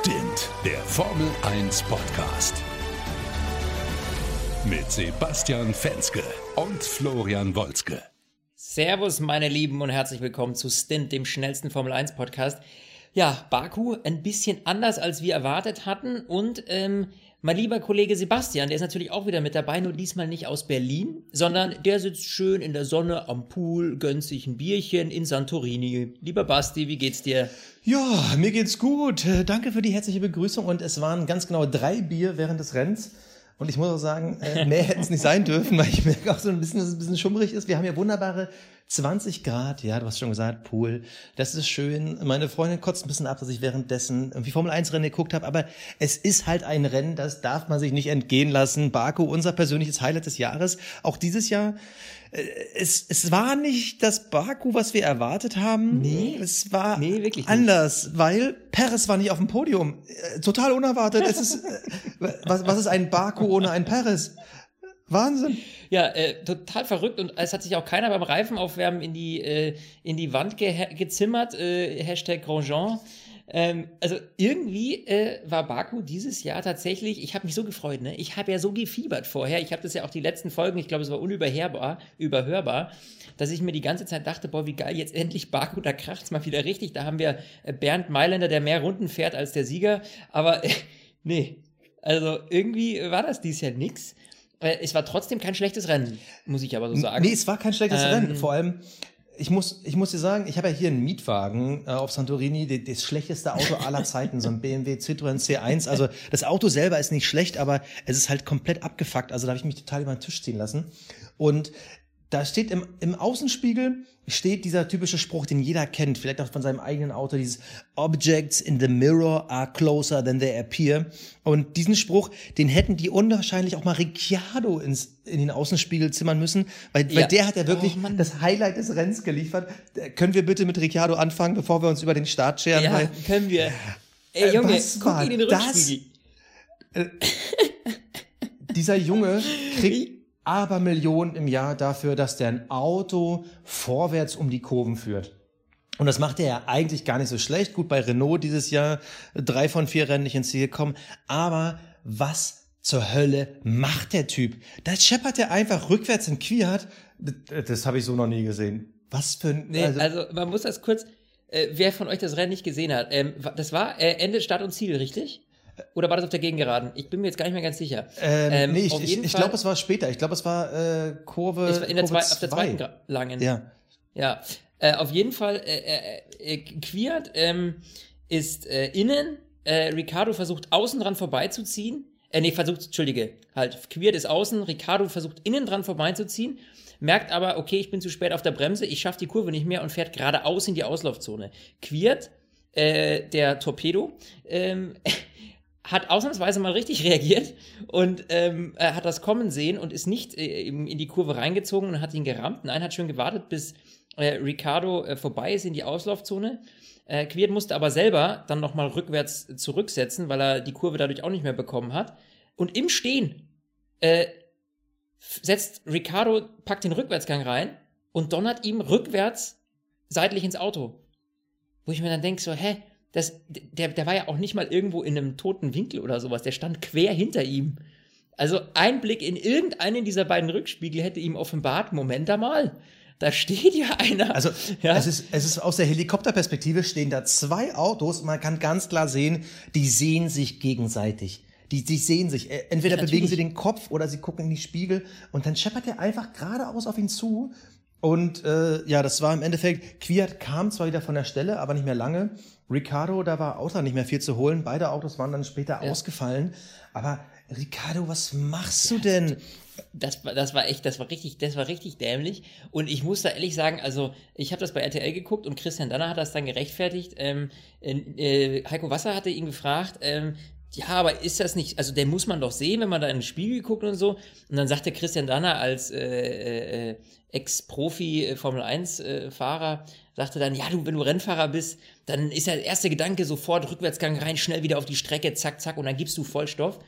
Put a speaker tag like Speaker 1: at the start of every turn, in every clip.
Speaker 1: Stint, der Formel 1 Podcast. Mit Sebastian Fenske und Florian Wolzke.
Speaker 2: Servus, meine Lieben, und herzlich willkommen zu Stint, dem schnellsten Formel 1 Podcast. Ja, Baku ein bisschen anders, als wir erwartet hatten. Und ähm, mein lieber Kollege Sebastian, der ist natürlich auch wieder mit dabei, nur diesmal nicht aus Berlin, sondern der sitzt schön in der Sonne am Pool, gönnt sich ein Bierchen in Santorini. Lieber Basti, wie geht's dir?
Speaker 3: Ja, mir geht's gut. Äh, Danke für die herzliche Begrüßung und es waren ganz genau drei Bier während des Rennens. Und ich muss auch sagen, äh, mehr hätten es nicht sein dürfen, weil ich merke auch so ein bisschen, dass es ein bisschen schummrig ist. Wir haben ja wunderbare 20 Grad, ja, du hast schon gesagt, Pool. Das ist schön. Meine Freundin kotzt ein bisschen ab, dass ich währenddessen irgendwie Formel 1 Rennen geguckt habe, aber es ist halt ein Rennen, das darf man sich nicht entgehen lassen. Baku, unser persönliches Highlight des Jahres. Auch dieses Jahr. Äh, Es, es war nicht das Baku, was wir erwartet haben.
Speaker 2: Nee.
Speaker 3: Es war
Speaker 2: Nee, wirklich nicht.
Speaker 3: anders, weil Perez war nicht auf dem Podium. Äh, Total unerwartet. Es ist, äh, was, was ist ein Baku ohne ein Perez? Wahnsinn.
Speaker 2: Ja, äh, total verrückt und es hat sich auch keiner beim Reifenaufwärmen in die, äh, in die Wand ge gezimmert. Äh, Hashtag Grosjean. Ähm, also irgendwie äh, war Baku dieses Jahr tatsächlich, ich habe mich so gefreut, ne? Ich habe ja so gefiebert vorher. Ich habe das ja auch die letzten Folgen, ich glaube, es war unüberhörbar, überhörbar, dass ich mir die ganze Zeit dachte, boah, wie geil, jetzt endlich Baku, da kracht's mal wieder richtig. Da haben wir äh, Bernd Mailänder, der mehr Runden fährt als der Sieger. Aber äh, nee, also irgendwie war das dieses Jahr nix. Äh, Es war trotzdem kein schlechtes Rennen, muss ich aber so sagen.
Speaker 3: Nee, es war kein schlechtes
Speaker 2: Ähm,
Speaker 3: Rennen. Vor allem, ich muss, ich muss dir sagen, ich habe ja hier einen Mietwagen äh, auf Santorini, die, das schlechteste Auto aller Zeiten, so ein BMW Citroën C1. Also das Auto selber ist nicht schlecht, aber es ist halt komplett abgefuckt. Also da habe ich mich total über den Tisch ziehen lassen. Und da steht im, im Außenspiegel steht dieser typische Spruch, den jeder kennt, vielleicht auch von seinem eigenen Auto, dieses Objects in the mirror are closer than they appear. Und diesen Spruch, den hätten die unwahrscheinlich auch mal Ricciardo ins, in den Außenspiegel zimmern müssen, weil,
Speaker 2: Ja.
Speaker 3: weil der hat ja wirklich
Speaker 2: Oh,
Speaker 3: das Highlight des Rennens geliefert. Äh, Können wir bitte mit Ricciardo anfangen, bevor wir uns über den Start scheren?
Speaker 2: ja,
Speaker 3: Weil,
Speaker 2: können wir. Ey,
Speaker 3: Äh,
Speaker 2: Junge, guck in den
Speaker 3: das?
Speaker 2: Rückspiegel.
Speaker 3: dieser Junge kriegt aber Millionen im Jahr dafür, dass der ein Auto vorwärts um die Kurven führt. Und das macht er ja eigentlich gar nicht so schlecht. Gut, bei Renault dieses Jahr drei von vier Rennen nicht ins Ziel gekommen. Aber was zur Hölle macht der Typ? Da scheppert er einfach rückwärts in Quiert. Das, das habe ich so noch nie gesehen. Was für ein...
Speaker 2: Nee, also, man muss das kurz, äh, wer von euch das Rennen nicht gesehen hat, ähm, das war äh, Ende Start und Ziel, richtig? Oder war das auf der Gegengeraden? Ich bin mir jetzt gar nicht mehr ganz sicher.
Speaker 3: ähm, nee, ich, ich, ich glaube, es war später. Ich glaube, es war äh, Kurve,
Speaker 2: es war in der
Speaker 3: Kurve
Speaker 2: zwei, auf der
Speaker 3: zwei.
Speaker 2: zweiten Gra- langen.
Speaker 3: Ja.
Speaker 2: Ja, äh, auf jeden Fall, äh, äh, äh, Quiert ähm, ist äh, innen, äh, Ricardo versucht außen dran vorbeizuziehen. Äh, nee, versucht, entschuldige, halt, Quiert ist außen, Ricardo versucht innen dran vorbeizuziehen, merkt aber, okay, ich bin zu spät auf der Bremse, ich schaffe die Kurve nicht mehr und fährt geradeaus in die Auslaufzone. Quiert, äh, der Torpedo, ähm, hat ausnahmsweise mal richtig reagiert und ähm, er hat das kommen sehen und ist nicht äh, in die Kurve reingezogen und hat ihn gerammt. Nein, hat schon gewartet, bis äh, Ricardo äh, vorbei ist in die Auslaufzone. Äh, Quiert musste aber selber dann nochmal rückwärts zurücksetzen, weil er die Kurve dadurch auch nicht mehr bekommen hat. Und im Stehen äh, setzt Ricardo, packt den Rückwärtsgang rein und donnert ihm rückwärts seitlich ins Auto. Wo ich mir dann denke, so, hä, das, der, der war ja auch nicht mal irgendwo in einem toten Winkel oder sowas, der stand quer hinter ihm. Also ein Blick in irgendeinen dieser beiden Rückspiegel hätte ihm offenbart, Moment einmal, da steht ja einer.
Speaker 3: Also
Speaker 2: ja,
Speaker 3: es, ist, es ist aus der Helikopterperspektive stehen da zwei Autos und man kann ganz klar sehen, die sehen sich gegenseitig. Die, die sehen sich. Äh, Entweder
Speaker 2: Ja,
Speaker 3: bewegen sie
Speaker 2: natürlich.
Speaker 3: den Kopf oder sie gucken in die Spiegel und dann scheppert er einfach geradeaus auf ihn zu. Und äh, ja, das war im Endeffekt, Quiert kam zwar wieder von der Stelle, aber nicht mehr lange. Ricardo, da war auch dann nicht mehr viel zu holen. Beide Autos waren dann später ausgefallen. Aber Ricardo, was machst du denn?
Speaker 2: das war, das war echt, das war richtig, das war richtig dämlich. Und ich muss da ehrlich sagen, also ich habe das bei RTL geguckt und Christian Danner hat das dann gerechtfertigt. Ähm, äh, Heiko Wasser hatte ihn gefragt, ähm, ja, aber ist das nicht, also den muss man doch sehen, wenn man da in den Spiegel guckt und so. Und dann sagte Christian Danner als äh, äh, äh, Ex-Profi äh, Formel 1-Fahrer, sagte dann, ja, du, wenn du Rennfahrer bist, dann ist ja der erste Gedanke sofort Rückwärtsgang rein, schnell wieder auf die Strecke, zack, zack, und dann gibst du Vollstoff.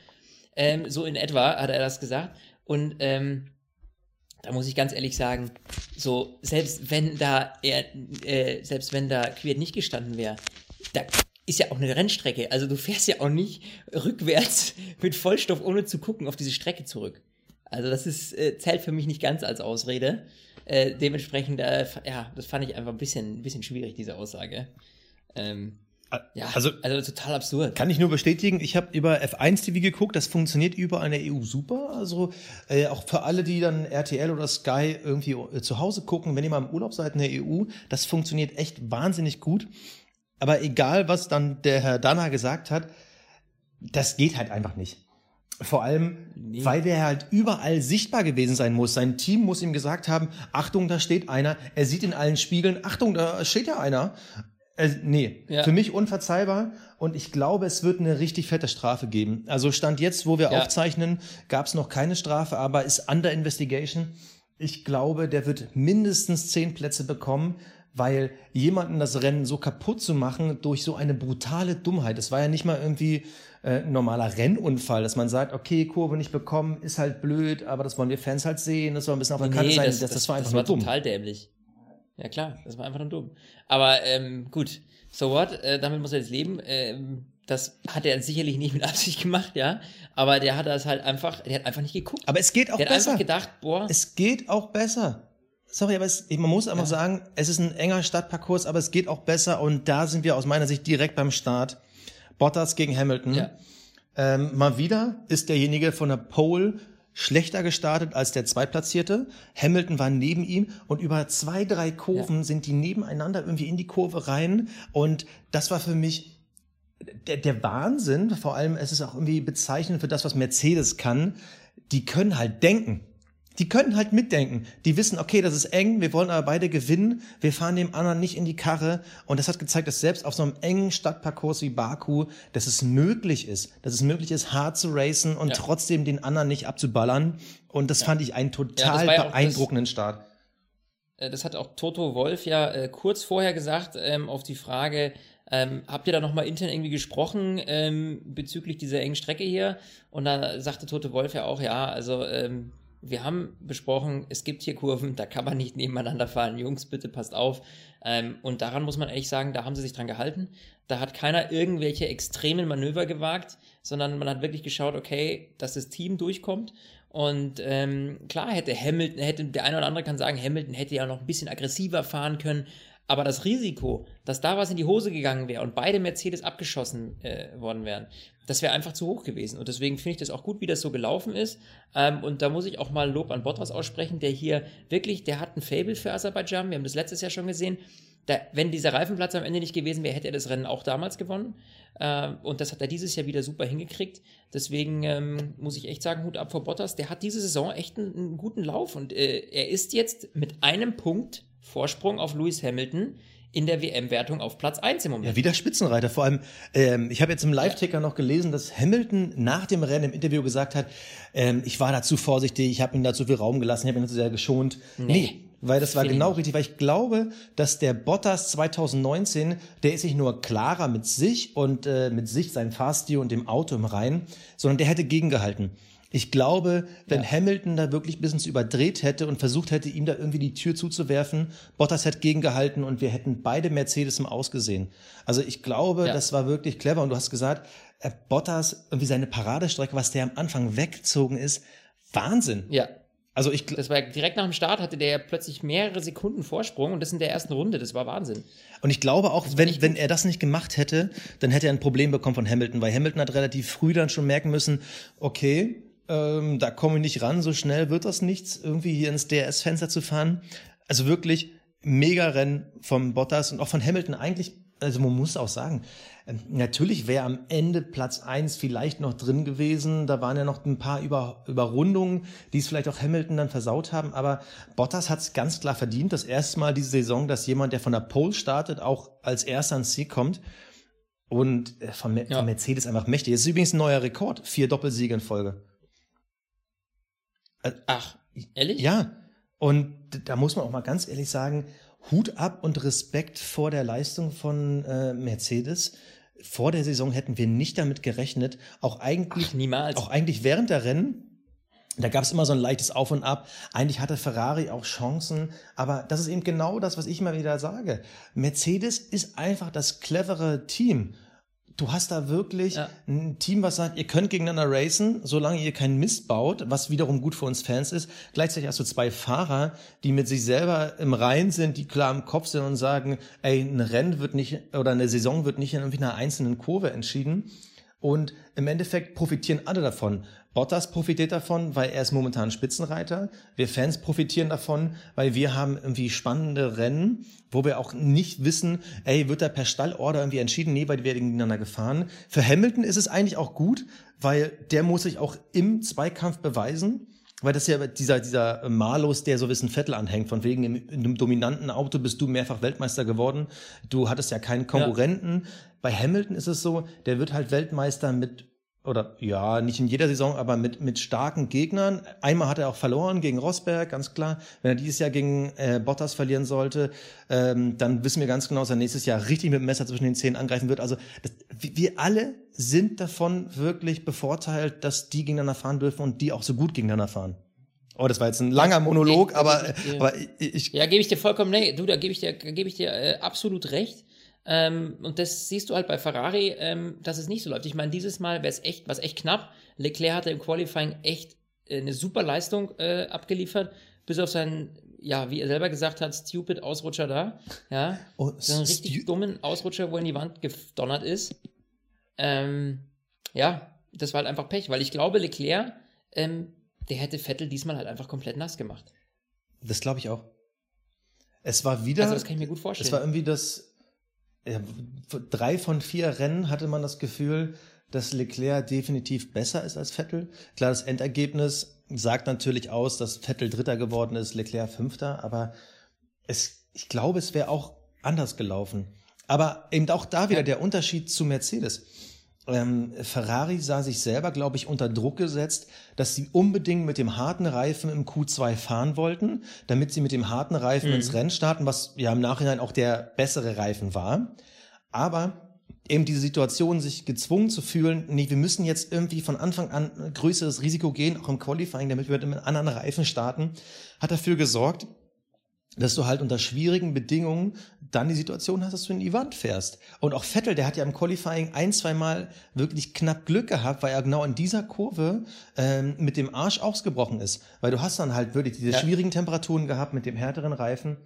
Speaker 2: Ähm, so in etwa hat er das gesagt. Und ähm, da muss ich ganz ehrlich sagen, so selbst wenn da er, äh, selbst wenn da Quiert nicht gestanden wäre, da ist ja auch eine Rennstrecke. Also du fährst ja auch nicht rückwärts mit Vollstoff, ohne zu gucken, auf diese Strecke zurück. Also das ist, äh, zählt für mich nicht ganz als Ausrede. Äh, dementsprechend, äh, ja, das fand ich einfach ein bisschen, ein bisschen schwierig, diese Aussage. Ähm, ja, also, also total absurd.
Speaker 3: Kann ich nur bestätigen, ich habe über F1 TV geguckt, das funktioniert überall in der EU super. Also äh, auch für alle, die dann RTL oder Sky irgendwie äh, zu Hause gucken, wenn ihr mal im Urlaub seid in der EU, das funktioniert echt wahnsinnig gut. Aber egal, was dann der Herr Danner gesagt hat, das geht halt einfach nicht. Vor allem, nee. weil der halt überall sichtbar gewesen sein muss. Sein Team muss ihm gesagt haben, Achtung, da steht einer. Er sieht in allen Spiegeln, Achtung, da steht ja einer. Äh, nee, ja. für mich unverzeihbar und ich glaube, es wird eine richtig fette Strafe geben. Also Stand jetzt, wo wir ja. aufzeichnen, gab es noch keine Strafe, aber ist under investigation. Ich glaube, der wird mindestens zehn Plätze bekommen, weil jemanden das Rennen so kaputt zu machen durch so eine brutale Dummheit. Es war ja nicht mal irgendwie äh, normaler Rennunfall, dass man sagt, okay, Kurve nicht bekommen, ist halt blöd, aber das wollen wir Fans halt sehen, das soll ein bisschen auf der Kante
Speaker 2: nee,
Speaker 3: sein.
Speaker 2: Das, das, das, war einfach das war nur dumm. total dämlich. Ja klar, das war einfach nur dumm. Aber ähm, gut, so what, äh, damit muss er jetzt leben. Ähm, das hat er sicherlich nicht mit Absicht gemacht, ja. Aber der hat das halt einfach, der hat einfach nicht geguckt.
Speaker 3: Aber es geht auch
Speaker 2: der
Speaker 3: besser.
Speaker 2: Der hat einfach gedacht, boah.
Speaker 3: Es geht auch besser. Sorry, aber es, man muss einfach ja. sagen, es ist ein enger Stadtparcours, aber es geht auch besser und da sind wir aus meiner Sicht direkt beim Start. Bottas gegen Hamilton. Ja. Ähm, mal wieder ist derjenige von der Pole schlechter gestartet als der Zweitplatzierte. Hamilton war neben ihm und über zwei, drei Kurven ja. sind die nebeneinander irgendwie in die Kurve rein. Und das war für mich der, der Wahnsinn. Vor allem, es ist auch irgendwie bezeichnend für das, was Mercedes kann. Die können halt denken. Die können halt mitdenken. Die wissen, okay, das ist eng, wir wollen aber beide gewinnen, wir fahren dem anderen nicht in die Karre. Und das hat gezeigt, dass selbst auf so einem engen Stadtparcours wie Baku, dass es möglich ist, dass es möglich ist, hart zu racen und ja. trotzdem den anderen nicht abzuballern. Und das ja. fand ich einen total ja, beeindruckenden das, Start.
Speaker 2: Äh, das hat auch Toto Wolf ja äh, kurz vorher gesagt, ähm, auf die Frage, ähm, habt ihr da nochmal intern irgendwie gesprochen ähm, bezüglich dieser engen Strecke hier? Und da sagte Toto Wolf ja auch, ja, also ähm, wir haben besprochen, es gibt hier Kurven, da kann man nicht nebeneinander fahren. Jungs, bitte passt auf. Ähm, und daran muss man ehrlich sagen, da haben sie sich dran gehalten. Da hat keiner irgendwelche extremen Manöver gewagt, sondern man hat wirklich geschaut, okay, dass das Team durchkommt. Und ähm, klar hätte Hamilton, hätte der eine oder andere kann sagen, Hamilton hätte ja noch ein bisschen aggressiver fahren können. Aber das Risiko, dass da was in die Hose gegangen wäre und beide Mercedes abgeschossen äh, worden wären, das wäre einfach zu hoch gewesen. Und deswegen finde ich das auch gut, wie das so gelaufen ist. Ähm, und da muss ich auch mal Lob an Bottas aussprechen, der hier wirklich, der hat ein Fable für Aserbaidschan. Wir haben das letztes Jahr schon gesehen. Da, wenn dieser Reifenplatz am Ende nicht gewesen wäre, hätte er das Rennen auch damals gewonnen. Ähm, und das hat er dieses Jahr wieder super hingekriegt. Deswegen ähm, muss ich echt sagen, Hut ab vor Bottas. Der hat diese Saison echt einen, einen guten Lauf. Und äh, er ist jetzt mit einem Punkt Vorsprung auf Lewis Hamilton in der WM-Wertung auf Platz 1 im Moment.
Speaker 3: Ja, wieder Spitzenreiter. Vor allem, ähm, ich habe jetzt im Live-Ticker ja. noch gelesen, dass Hamilton nach dem Rennen im Interview gesagt hat, ähm, ich war da zu vorsichtig, ich habe ihm da zu viel Raum gelassen, ich habe ihn zu sehr geschont. Nee. nee weil das war genau richtig, weil ich glaube, dass der Bottas 2019, der ist nicht nur klarer mit sich und äh, mit sich, seinem Fahrstil und dem Auto im Rhein, sondern der hätte gegengehalten. Ich glaube, wenn ja. Hamilton da wirklich ein bisschen überdreht hätte und versucht hätte, ihm da irgendwie die Tür zuzuwerfen, Bottas hätte gegengehalten und wir hätten beide Mercedes im Ausgesehen. Also ich glaube, ja. das war wirklich clever und du hast gesagt, äh, Bottas, irgendwie seine Paradestrecke, was der am Anfang weggezogen ist, Wahnsinn.
Speaker 2: Ja. Also ich das war direkt nach dem Start hatte der plötzlich mehrere Sekunden Vorsprung und das in der ersten Runde, das war Wahnsinn.
Speaker 3: Und ich glaube auch, wenn, wenn er das nicht gemacht hätte, dann hätte er ein Problem bekommen von Hamilton, weil Hamilton hat relativ früh dann schon merken müssen, okay, ähm, da komme ich nicht ran, so schnell wird das nichts, irgendwie hier ins DRS-Fenster zu fahren. Also wirklich mega Rennen vom Bottas und auch von Hamilton eigentlich, also man muss auch sagen, ähm, natürlich wäre am Ende Platz eins vielleicht noch drin gewesen. Da waren ja noch ein paar Über Überrundungen, die es vielleicht auch Hamilton dann versaut haben. Aber Bottas hat es ganz klar verdient. Das erste Mal diese Saison, dass jemand, der von der Pole startet, auch als erster ans Ziel kommt. Und äh, von, ja. von Mercedes einfach mächtig. Das ist übrigens ein neuer Rekord. Vier Doppelsiege in Folge.
Speaker 2: Äh, Ach, ehrlich?
Speaker 3: Ja. Und da muss man auch mal ganz ehrlich sagen, Hut ab und Respekt vor der Leistung von äh, Mercedes. Vor der Saison hätten wir nicht damit gerechnet. Auch eigentlich,
Speaker 2: Ach, niemals.
Speaker 3: Auch eigentlich während der Rennen. Da gab es immer so ein leichtes Auf und Ab. Eigentlich hatte Ferrari auch Chancen, aber das ist eben genau das, was ich immer wieder sage. Mercedes ist einfach das clevere Team. Du hast da wirklich
Speaker 2: Ja.
Speaker 3: ein Team, was sagt, ihr könnt gegeneinander racen, solange ihr keinen Mist baut, was wiederum gut für uns Fans ist. Gleichzeitig hast du zwei Fahrer, die mit sich selber im Rein sind, die klar im Kopf sind und sagen, ey, ein Rennen wird nicht, oder eine Saison wird nicht in einer einzelnen Kurve entschieden. Und im Endeffekt profitieren alle davon. Bottas profitiert davon, weil er ist momentan Spitzenreiter. Wir Fans profitieren davon, weil wir haben irgendwie spannende Rennen, wo wir auch nicht wissen, ey, wird da per Stallorder irgendwie entschieden? Nee, weil wir gegeneinander gefahren. Für Hamilton ist es eigentlich auch gut, weil der muss sich auch im Zweikampf beweisen. Weil das ja dieser, dieser Malus, der so wissen Vettel anhängt, von wegen im, in einem dominanten Auto bist du mehrfach Weltmeister geworden. Du hattest ja keinen Konkurrenten. Bei Hamilton ist es so, der wird halt Weltmeister mit, oder ja, nicht in jeder Saison, aber mit, mit starken Gegnern. Einmal hat er auch verloren gegen Rosberg, ganz klar. Wenn er dieses Jahr gegen äh, Bottas verlieren sollte, ähm, dann wissen wir ganz genau, dass er nächstes Jahr richtig mit dem Messer zwischen den Zähnen angreifen wird. Also das, wir alle sind davon wirklich bevorteilt, dass die gegeneinander fahren dürfen und die auch so gut gegeneinander fahren. Oh, das war jetzt ein langer Monolog, aber, aber ich, ich
Speaker 2: Ja, gebe ich dir vollkommen, nee, du, da gebe ich dir, gebe ich dir äh, absolut recht. Ähm, und das siehst du halt bei Ferrari, ähm, dass es nicht so läuft. Ich meine, dieses Mal wäre es echt, was echt knapp. Leclerc hatte im Qualifying echt äh, eine super Leistung äh, abgeliefert, bis auf seinen, ja, wie er selber gesagt hat, stupid Ausrutscher da. Ja,
Speaker 3: Oh,
Speaker 2: so einen richtig dummen Ausrutscher, wo er in die Wand gedonnert ist. Ähm, ja, das war halt einfach Pech, weil ich glaube, Leclerc, ähm, der hätte Vettel diesmal halt einfach komplett nass gemacht.
Speaker 3: das glaube ich auch. Es war wieder.
Speaker 2: Also das kann ich mir gut vorstellen.
Speaker 3: Es war irgendwie das, ja, drei von vier Rennen hatte man das Gefühl, dass Leclerc definitiv besser ist als Vettel. Klar, das Endergebnis sagt natürlich aus, dass Vettel Dritter geworden ist, Leclerc Fünfter, aber es, ich glaube, es wäre auch anders gelaufen. Aber eben auch da wieder der Unterschied zu Mercedes. Ähm, Ferrari sah sich selber, glaube ich, unter Druck gesetzt, dass sie unbedingt mit dem harten Reifen im Q2 fahren wollten, damit sie mit dem harten Reifen ins Rennen starten, was ja im Nachhinein auch der bessere Reifen war. Aber eben diese Situation, sich gezwungen zu fühlen, nee, wir müssen jetzt irgendwie von Anfang an ein größeres Risiko gehen, auch im Qualifying, damit wir mit einem anderen Reifen starten, hat dafür gesorgt, dass du halt unter schwierigen Bedingungen dann die Situation hast, dass du in die Wand fährst. Und auch Vettel, der hat ja im Qualifying ein, zwei Mal wirklich knapp Glück gehabt, weil er genau in dieser Kurve ähm, mit dem Arsch ausgebrochen ist. Weil du hast dann halt wirklich diese
Speaker 2: Ja.
Speaker 3: schwierigen Temperaturen gehabt mit dem härteren Reifen.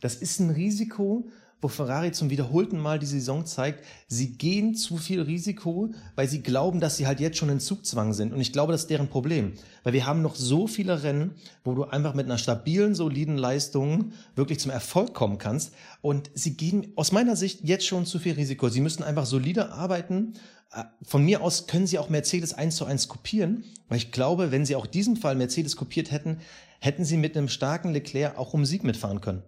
Speaker 3: Das ist ein Risiko, wo Ferrari zum wiederholten Mal die Saison zeigt, sie gehen zu viel Risiko, weil sie glauben, dass sie halt jetzt schon in Zugzwang sind. Und ich glaube, das ist deren Problem. Weil wir haben noch so viele Rennen, wo du einfach mit einer stabilen, soliden Leistung wirklich zum Erfolg kommen kannst. Und sie gehen aus meiner Sicht jetzt schon zu viel Risiko. Sie müssen einfach solider arbeiten. Äh, Von mir aus können sie auch Mercedes eins zu eins kopieren, weil ich glaube, wenn sie auch diesen Fall Mercedes kopiert hätten, hätten sie mit einem starken Leclerc auch um Sieg mitfahren können.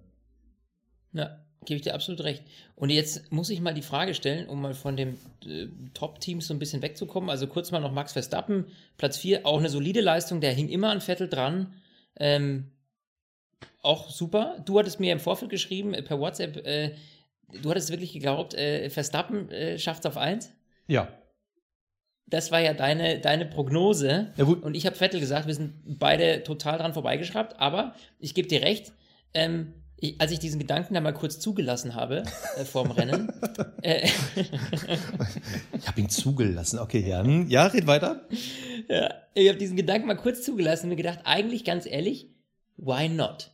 Speaker 2: Ja, gebe ich dir absolut recht. Und jetzt muss ich mal die Frage stellen, um mal von dem äh, Top-Teams so ein bisschen wegzukommen. Also kurz mal noch Max Verstappen, Platz 4, auch eine solide Leistung, der hing immer an Vettel dran. Ähm, auch super. Du hattest mir im Vorfeld geschrieben, äh, per WhatsApp, äh, du hattest wirklich geglaubt, äh, Verstappen äh, schafft es auf 1.
Speaker 3: Ja.
Speaker 2: Das war ja deine, deine Prognose.
Speaker 3: Ja, gut.
Speaker 2: Und ich habe Vettel gesagt, wir sind beide total dran vorbeigeschraubt. Aber ich gebe dir recht, ähm, ich, als ich diesen Gedanken da mal kurz zugelassen habe äh, vorm Rennen, äh,
Speaker 3: Ich habe ihn zugelassen. Okay, ja. Hm, Ja, red weiter.
Speaker 2: ja, ich habe diesen Gedanken mal kurz zugelassen und mir gedacht, eigentlich ganz ehrlich, why not?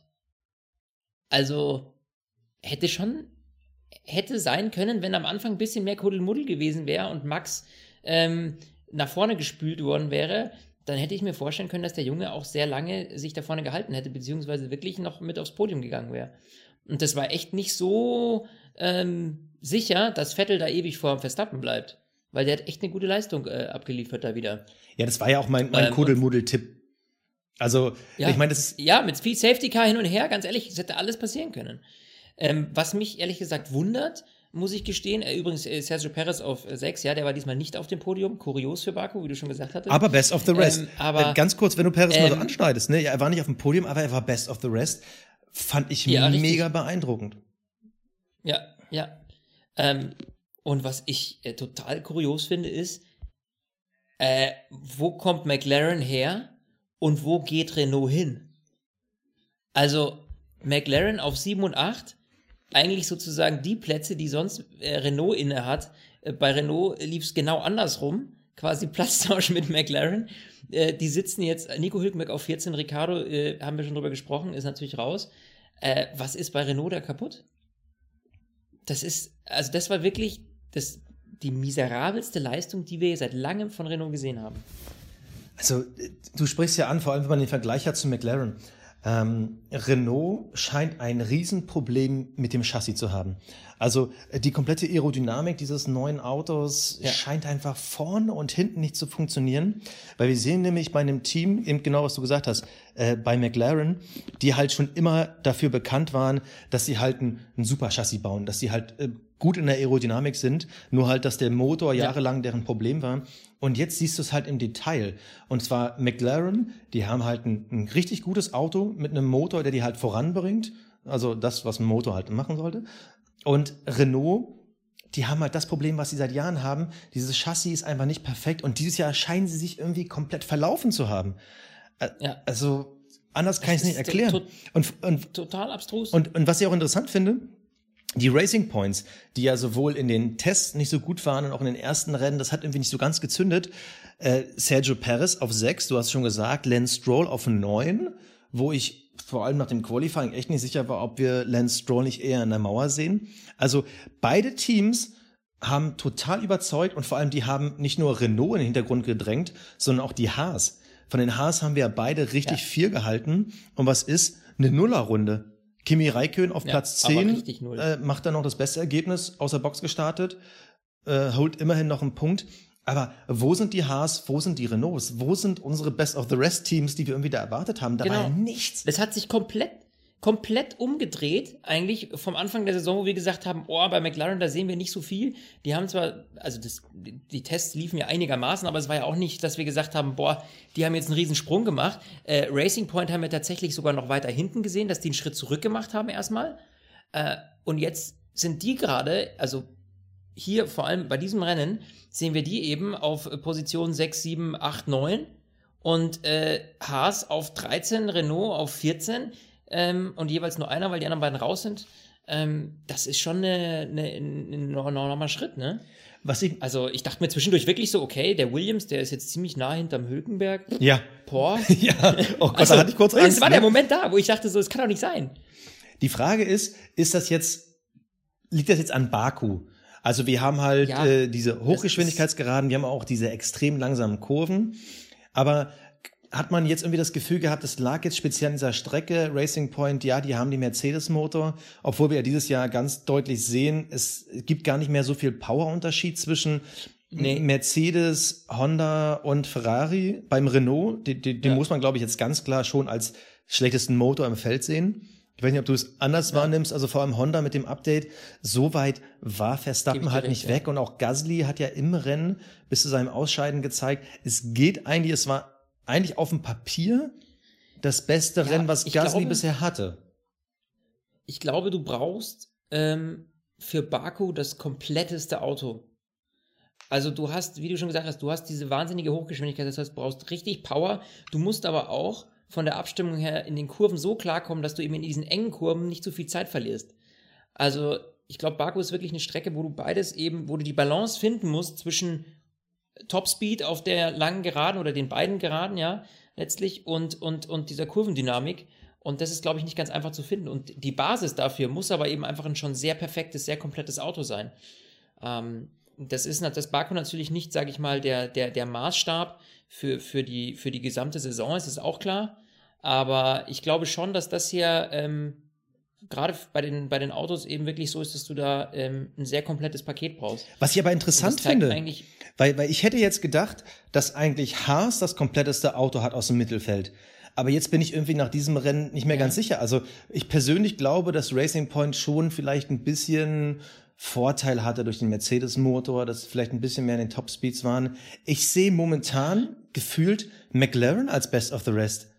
Speaker 2: Also hätte schon, hätte sein können, wenn am Anfang ein bisschen mehr Kuddelmuddel gewesen wäre und Max ähm, nach vorne gespült worden wäre, dann hätte ich mir vorstellen können, dass der Junge auch sehr lange sich da vorne gehalten hätte, beziehungsweise wirklich noch mit aufs Podium gegangen wäre. Und das war echt nicht so ähm, sicher, dass Vettel da ewig vor Verstappen bleibt. Weil der hat echt eine gute Leistung äh, abgeliefert da wieder.
Speaker 3: Ja, das war ja auch mein, mein
Speaker 2: Ähm,
Speaker 3: Kuddelmuddel-Tipp. Also,
Speaker 2: Ja.
Speaker 3: ich meine, das ist.
Speaker 2: Ja, mit viel Safety Car hin und her, ganz ehrlich, es hätte alles passieren können. Ähm, was mich ehrlich gesagt wundert, muss ich gestehen, äh, übrigens äh, Sergio Perez auf 6, ja, der war diesmal nicht auf dem Podium, kurios für Baku, wie du schon gesagt hattest.
Speaker 3: Aber best of the rest.
Speaker 2: Ähm, aber-
Speaker 3: äh, ganz kurz, wenn du Perez mal so
Speaker 2: ähm,
Speaker 3: anschneidest, ne? Ja, er war nicht auf dem Podium, aber er war best of the rest. Fand ich
Speaker 2: Ja, richtig.
Speaker 3: mega beeindruckend.
Speaker 2: Ja, ja. Ähm, und was ich äh, total kurios finde, ist, äh, wo kommt McLaren her und wo geht Renault hin? Also, McLaren auf 7 und 8, eigentlich sozusagen die Plätze, die sonst äh, Renault inne hat. Äh, bei Renault lief es genau andersrum, quasi Platztausch mit McLaren. Äh, die sitzen jetzt, Nico Hülkenberg auf 14, Ricardo, äh, haben wir schon drüber gesprochen, ist natürlich raus. Äh, was ist bei Renault da kaputt? Das ist, also das war wirklich das, die miserabelste Leistung, die wir seit langem von Renault gesehen haben.
Speaker 3: Also, du sprichst ja an, vor allem wenn man den Vergleich hat zu McLaren. Ähm, Renault scheint ein Riesenproblem mit dem Chassis zu haben. Also äh, die komplette Aerodynamik dieses neuen Autos ja. scheint einfach vorne und hinten nicht zu funktionieren, weil wir sehen nämlich bei einem Team, eben genau was du gesagt hast, äh, bei McLaren, die halt schon immer dafür bekannt waren, dass sie halt ein, ein super Chassis bauen, dass sie halt äh, gut in der Aerodynamik sind, nur halt, dass der Motor ja. jahrelang deren Problem war. Und jetzt siehst du es halt im Detail. Und zwar McLaren, die haben halt ein, ein richtig gutes Auto mit einem Motor, der die halt voranbringt. Also das, was ein Motor halt machen sollte. Und Renault, die haben halt das Problem, was sie seit Jahren haben. Dieses Chassis ist einfach nicht perfekt. Und dieses Jahr scheinen sie sich irgendwie komplett verlaufen zu haben. Ja. Also, anders kann ich es nicht erklären.
Speaker 2: Und, und, total abstrus.
Speaker 3: Und, und was ich auch interessant finde, die Racing Points, die ja sowohl in den Tests nicht so gut waren und auch in den ersten Rennen, das hat irgendwie nicht so ganz gezündet. Äh, Sergio Perez auf sechs, du hast schon gesagt, Lance Stroll auf neun, wo ich vor allem nach dem Qualifying echt nicht sicher war, ob wir Lance Stroll nicht eher in der Mauer sehen. Also beide Teams haben total überzeugt und vor allem die haben nicht nur Renault in den Hintergrund gedrängt, sondern auch die Haas. Von den Haas haben wir beide richtig ja. viel gehalten. Und was ist? Eine Nullerrunde. Kimi Räikkönen auf ja, Platz 10 äh, macht dann noch das beste Ergebnis, außer Box gestartet, äh, holt immerhin noch einen Punkt. Aber wo sind die Haas, wo sind die Renaults, wo sind unsere Best of the Rest Teams, die wir irgendwie da erwartet haben? Da genau. war ja nichts.
Speaker 2: Das hat sich komplett komplett umgedreht, eigentlich vom Anfang der Saison, wo wir gesagt haben, oh, bei McLaren, da sehen wir nicht so viel. Die haben zwar, also das, die Tests liefen ja einigermaßen, aber es war ja auch nicht, dass wir gesagt haben, boah, die haben jetzt einen riesen Sprung gemacht. Äh, Racing Point haben wir tatsächlich sogar noch weiter hinten gesehen, dass die einen Schritt zurück gemacht haben erstmal. Äh, und jetzt sind die gerade, also hier vor allem bei diesem Rennen, sehen wir die eben auf Position 6, 7, 8, 9 und äh, Haas auf 13, Renault auf 14 ähm, und jeweils nur einer, weil die anderen beiden raus sind. Ähm, das ist schon ein normaler Schritt, ne? Was ich, also ich dachte mir zwischendurch wirklich so, okay, der Williams, der ist jetzt ziemlich nah hinterm Hülkenberg.
Speaker 3: Ja.
Speaker 2: Boah.
Speaker 3: ja. Oh Gott, also, da hatte ich kurz
Speaker 2: Angst. Das war ne? der Moment da, wo ich dachte so, es kann doch nicht sein.
Speaker 3: Die Frage ist, ist das jetzt, liegt das jetzt an Baku? Also wir haben halt ja, äh, diese Hochgeschwindigkeitsgeraden, wir haben auch diese extrem langsamen Kurven. Aber hat man jetzt irgendwie das Gefühl gehabt, es lag jetzt speziell an dieser Strecke, Racing Point, ja, die haben die Mercedes-Motor, obwohl wir ja dieses Jahr ganz deutlich sehen, es gibt gar nicht mehr so viel Powerunterschied zwischen nee. Mercedes, Honda und Ferrari. Beim Renault, den, den, ja. muss man, glaube ich, jetzt ganz klar schon als schlechtesten Motor im Feld sehen. Ich weiß nicht, ob du es anders ja. wahrnimmst, also vor allem Honda mit dem Update. So weit war Verstappen halt nicht weg. Und auch Gasly hat ja im Rennen bis zu seinem Ausscheiden gezeigt, es geht eigentlich, es war eigentlich auf dem Papier das beste ja, Rennen, was Gasly glaube, bisher hatte.
Speaker 2: Ich glaube, du brauchst ähm, für Baku das kompletteste Auto. Also du hast, wie du schon gesagt hast, du hast diese wahnsinnige Hochgeschwindigkeit, das heißt, du brauchst richtig Power. Du musst aber auch von der Abstimmung her in den Kurven so klarkommen, dass du eben in diesen engen Kurven nicht zu viel Zeit verlierst. Also ich glaube, Baku ist wirklich eine Strecke, wo du beides eben, wo du die Balance finden musst zwischen Topspeed auf der langen Geraden oder den beiden Geraden, ja, letztlich und, und, und dieser Kurvendynamik. Und das ist, glaube ich, nicht ganz einfach zu finden. Und die Basis dafür muss aber eben einfach ein schon sehr perfektes, sehr komplettes Auto sein. Ähm, das ist das Baku natürlich nicht, sage ich mal, der, der, der Maßstab für, für, die, für die gesamte Saison, ist, ist auch klar. Aber ich glaube schon, dass das hier ähm, gerade bei den, bei den Autos eben wirklich so ist, dass du da ähm, ein sehr komplettes Paket brauchst.
Speaker 3: Was ich aber interessant finde, weil, weil ich hätte jetzt gedacht, dass eigentlich Haas das kompletteste Auto hat aus dem Mittelfeld. Aber jetzt bin ich irgendwie nach diesem Rennen nicht mehr ja. ganz sicher. Also ich persönlich glaube, dass Racing Point schon vielleicht ein bisschen Vorteil hatte durch den Mercedes-Motor, dass vielleicht ein bisschen mehr in den Top-Speeds waren. Ich sehe momentan gefühlt McLaren als Best of the Rest.